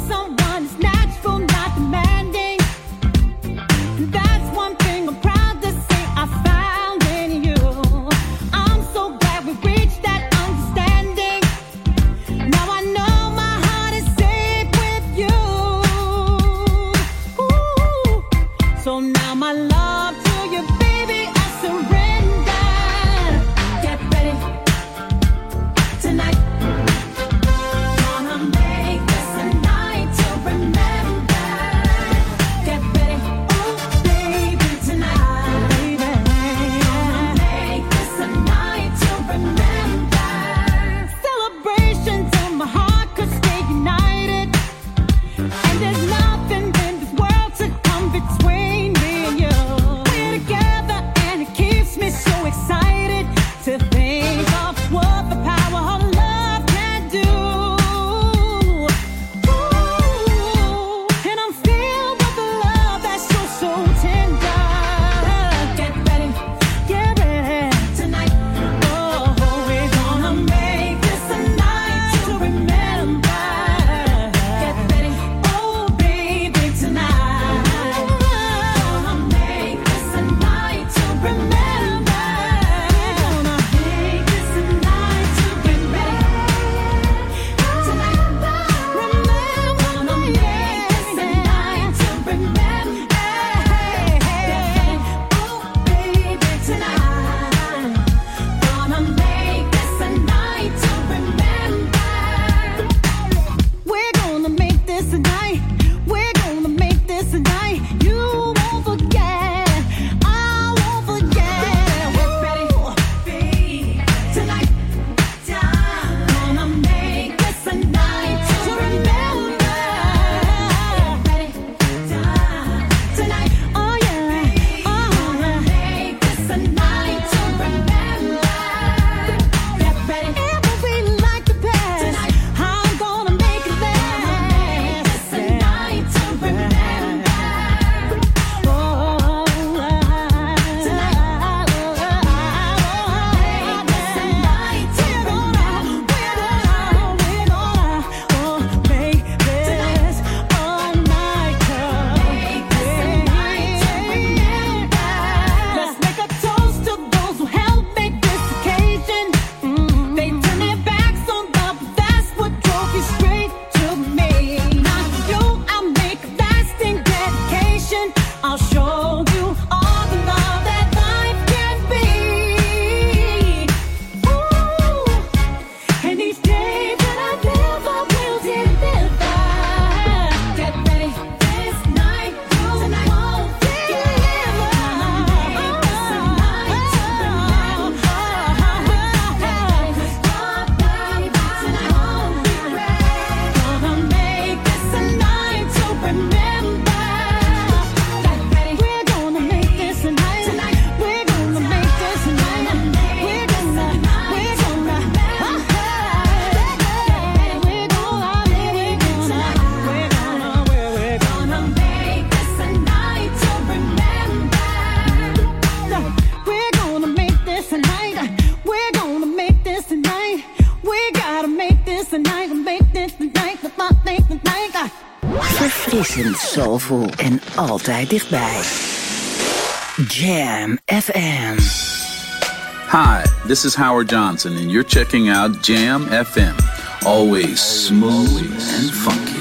gevoel en altijd dichtbij. Jam FM. Hi, this is Howard Johnson and you're checking out Jam FM. Always smooth and funky.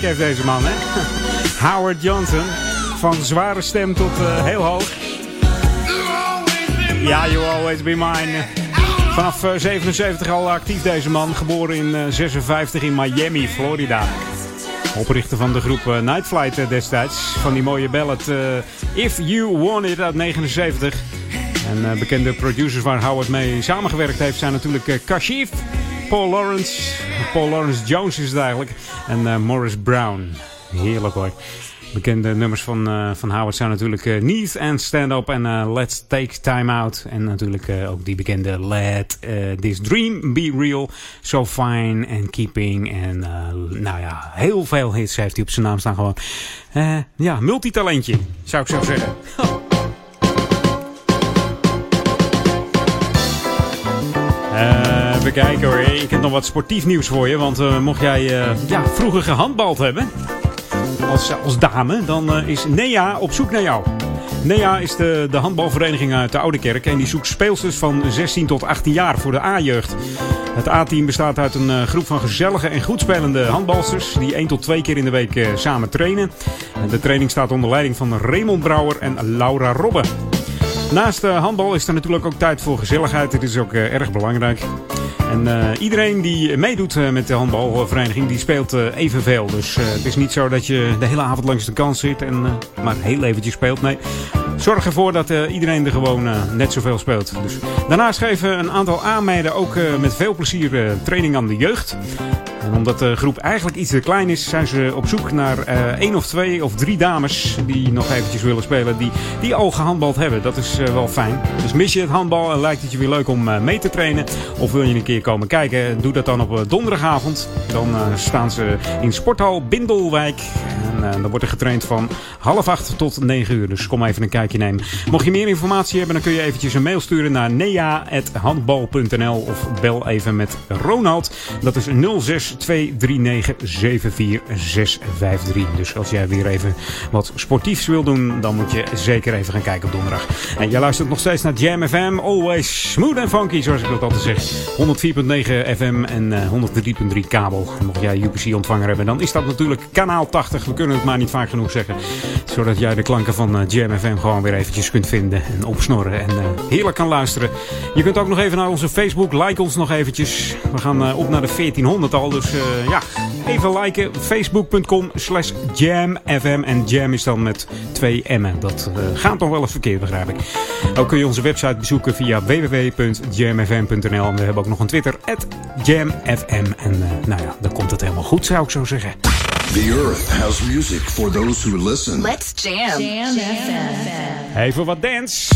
Heeft deze man, hè? Howard Johnson. Van zware stem tot uh, heel hoog. Ja, You Always Be Mine. Vanaf 77 al actief deze man. Geboren in 56 in Miami, Florida. Oprichter van de groep Night Flight destijds. Van die mooie ballad If You Want It uit 79. En bekende producers waar Howard mee samengewerkt heeft zijn natuurlijk Kashif, Paul Lawrence, Paul Lawrence Jones is het eigenlijk. En Morris Brown. Heerlijk hoor. Bekende nummers van, uh, van Howard zijn natuurlijk uh, Neath and Stand Up en uh, Let's Take Time Out. En natuurlijk ook die bekende Let This Dream Be Real. So Fine and Keeping. En nou ja, heel veel hits heeft hij op zijn naam staan gewoon. ja, multitalentje zou ik zo zeggen. kijken. Ik heb nog wat sportief nieuws voor je. Want mocht jij ja, vroeger gehandbald hebben als, als dame, dan is Nea op zoek naar jou. Nea is de, de handbalvereniging uit de Oude Kerk en die zoekt speelsters van 16 tot 18 jaar voor de A-jeugd. Het A-team bestaat uit een groep van gezellige en goed spelende handbalsters die één tot twee keer in de week samen trainen. En de training staat onder leiding van Raymond Brouwer en Laura Robbe. Naast handbal is er natuurlijk ook tijd voor gezelligheid. Dit is ook erg belangrijk. En uh, iedereen die meedoet uh, met de handbalvereniging, die speelt uh, evenveel. Dus het is niet zo dat je de hele avond langs de kant zit en maar heel eventjes speelt. Nee, zorg ervoor dat iedereen er gewoon net zoveel speelt. Dus daarnaast geven een aantal aanmeiden ook met veel plezier training aan de jeugd. En omdat de groep eigenlijk iets te klein is, zijn ze op zoek naar uh, één of twee of drie dames die nog eventjes willen spelen, die, die al gehandbald hebben. Dat is uh, wel fijn. Dus mis je het handbal en lijkt het je weer leuk om uh, mee te trainen, of wil je een keer komen kijken, doe dat dan op donderdagavond. Dan staan ze in Sporthal Bindelwijk. En dan wordt er getraind van half acht tot negen uur. Dus kom even een kijkje nemen. Mocht je meer informatie hebben, dan kun je eventjes een mail sturen naar nea.handbal.nl of bel even met Ronald. Dat is 06 239-74653. Dus als jij weer even wat sportiefs wil doen, dan moet je zeker even gaan kijken op donderdag. En jij luistert nog steeds naar Jam FM. Always smooth and funky, zoals ik dat altijd zeg. 104.9 FM en uh, eh, 103.3 kabel. Mocht jij UPC-ontvanger hebben, dan is dat natuurlijk kanaal 80. We kunnen het maar niet vaak genoeg zeggen. Zodat jij de klanken van uh, Jam FM gewoon weer eventjes kunt vinden en opsnorren. En uh, heerlijk kan luisteren. Je kunt ook nog even naar onze Facebook. Like ons nog eventjes. We gaan op naar de 1400 al. Dus dus uh, ja, even liken. Facebook.com slash jamfm. En jam is dan met twee M'en. Dat uh, gaat toch wel eens verkeerd, begrijp ik. Ook kun je onze website bezoeken via www.jamfm.nl. En we hebben ook nog een Twitter, jamfm. En uh, nou ja, dan komt het helemaal goed, zou ik zo zeggen. The earth has music for those who listen. Let's jam. Jam FM. Even wat dance.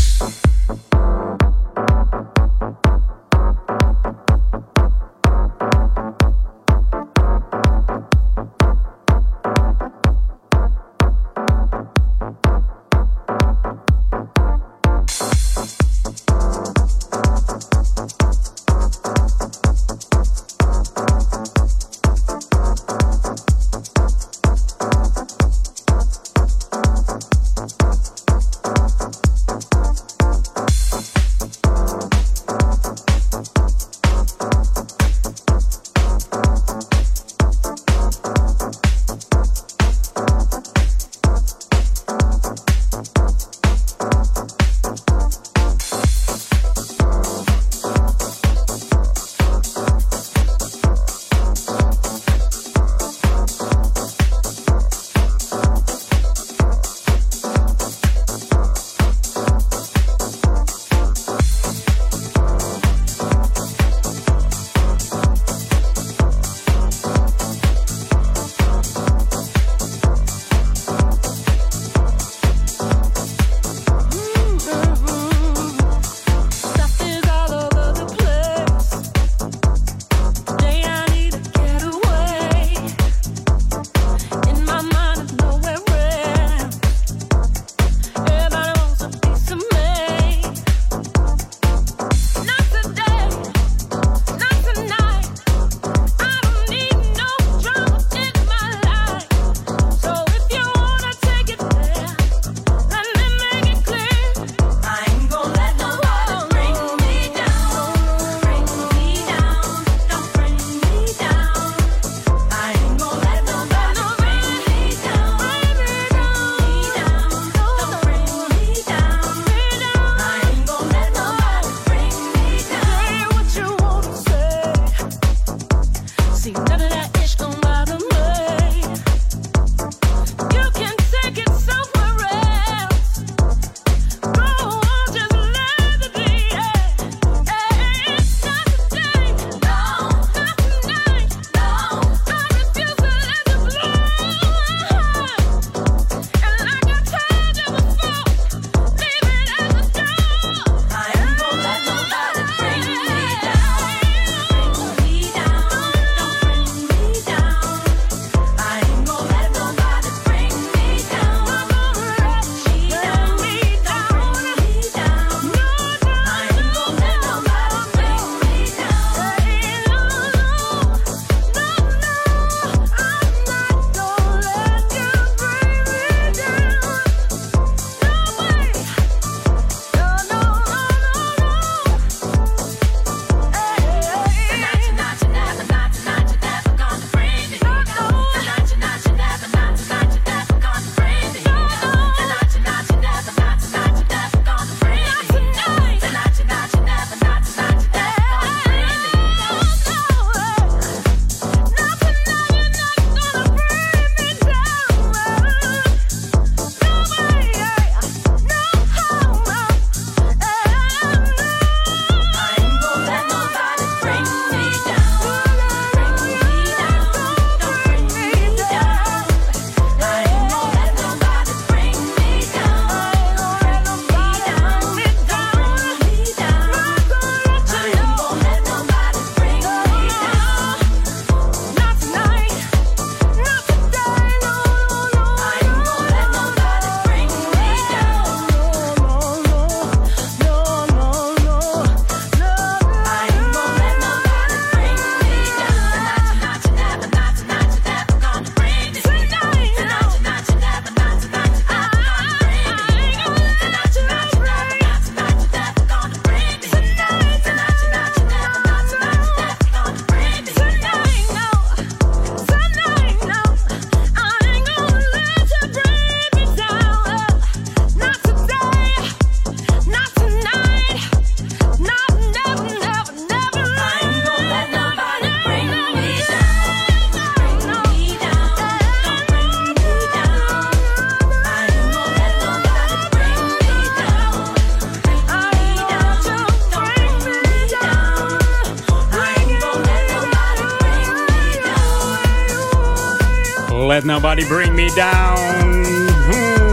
Bring Me Down.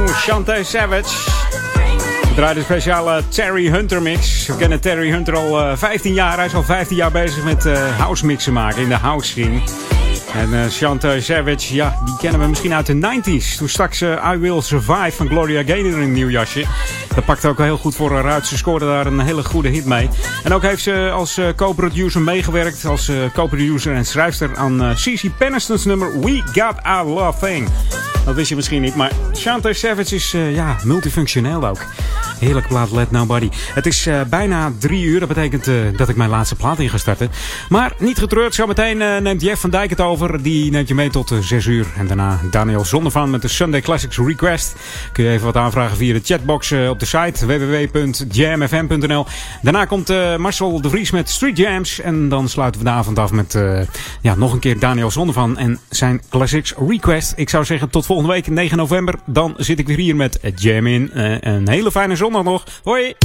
Chante Savage. We draaien de speciale Terry Hunter mix. We kennen Terry Hunter al uh, 15 jaar. Hij is al 15 jaar bezig met uh, house mixen maken in de house scene. En uh, Savage, ja, die kennen we misschien uit de 90s. Toen stak ze I Will Survive van Gloria Gaynor in een nieuw jasje. Dat pakte ook heel goed voor haar uit. Ze scoorde daar een hele goede hit mee. En ook heeft ze als uh, co-producer meegewerkt. Als co-producer en schrijfster aan uh, CC Peniston's nummer We Got Our Thing. Dat wist je misschien niet, maar Chante Savage is ja, multifunctioneel ook. Heerlijk plaat Let Nobody. Het is uh, bijna drie uur. Dat betekent uh, dat ik mijn laatste plaat in ga starten. Maar niet getreurd. Zometeen uh, neemt Jeff van Dijk het over. Die neemt je mee tot zes uur. En daarna Daniel Zondervan met de Sunday Classics Request. Kun je even wat aanvragen via de chatbox op de site www.jamfm.nl. Daarna komt Marcel de Vries met Street Jams. En dan sluiten we de avond af met ja, nog een keer Daniel Zondervan en zijn Classics Request. Ik zou zeggen tot volgende week 9 november. Dan zit ik weer hier met Jam in. een hele fijne zondag nog. Hoi!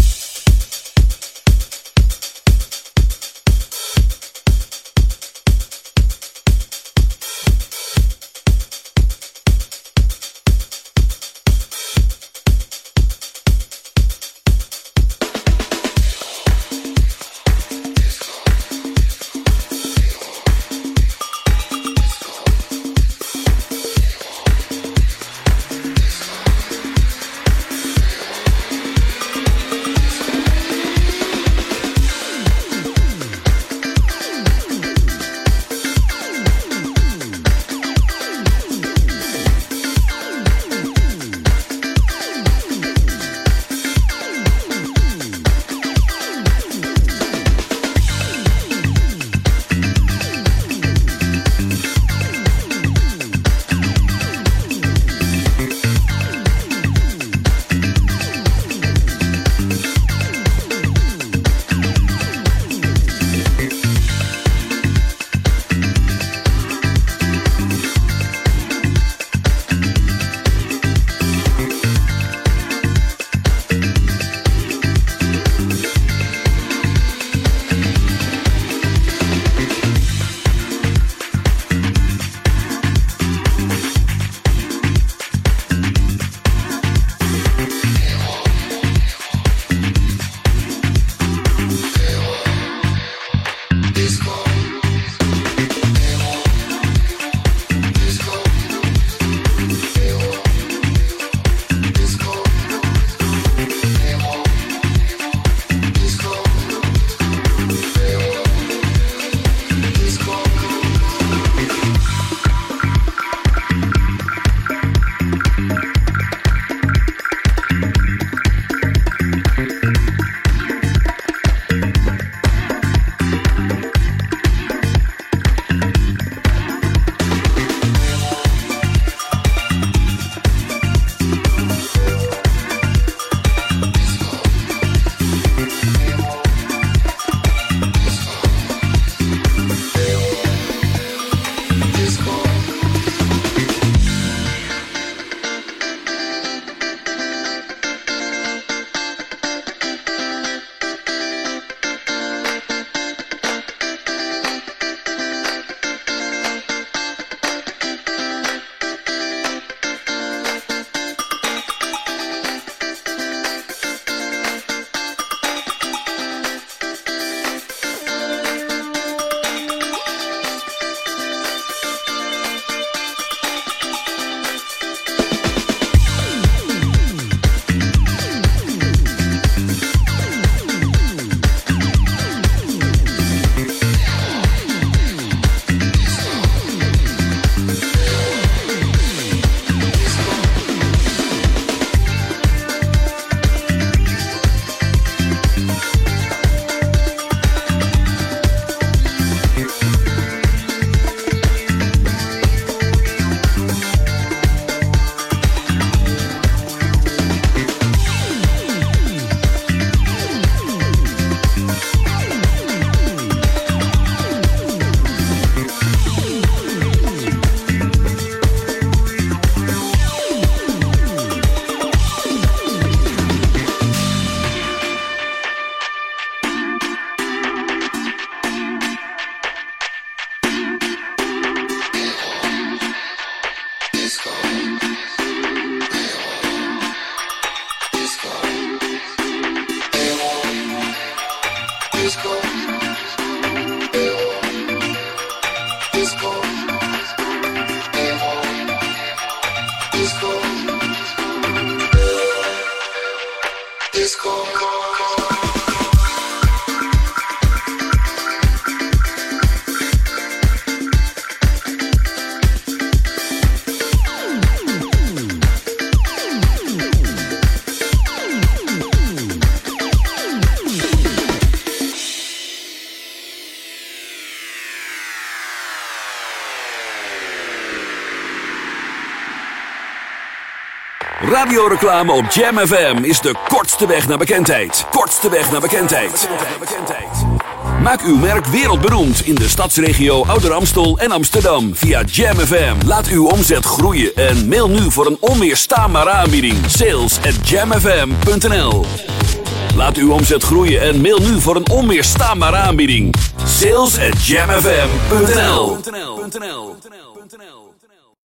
Radioreclame op Jam FM is de kortste weg naar bekendheid. Kortste weg naar bekendheid. Maak uw merk wereldberoemd in de stadsregio Ouder Amstel en Amsterdam via Jam FM. Laat uw omzet groeien en mail nu voor een onweerstaanbare aanbieding. Sales at jamfm.nl Laat uw omzet groeien en mail nu voor een onweerstaanbare aanbieding. Sales at jamfm.nl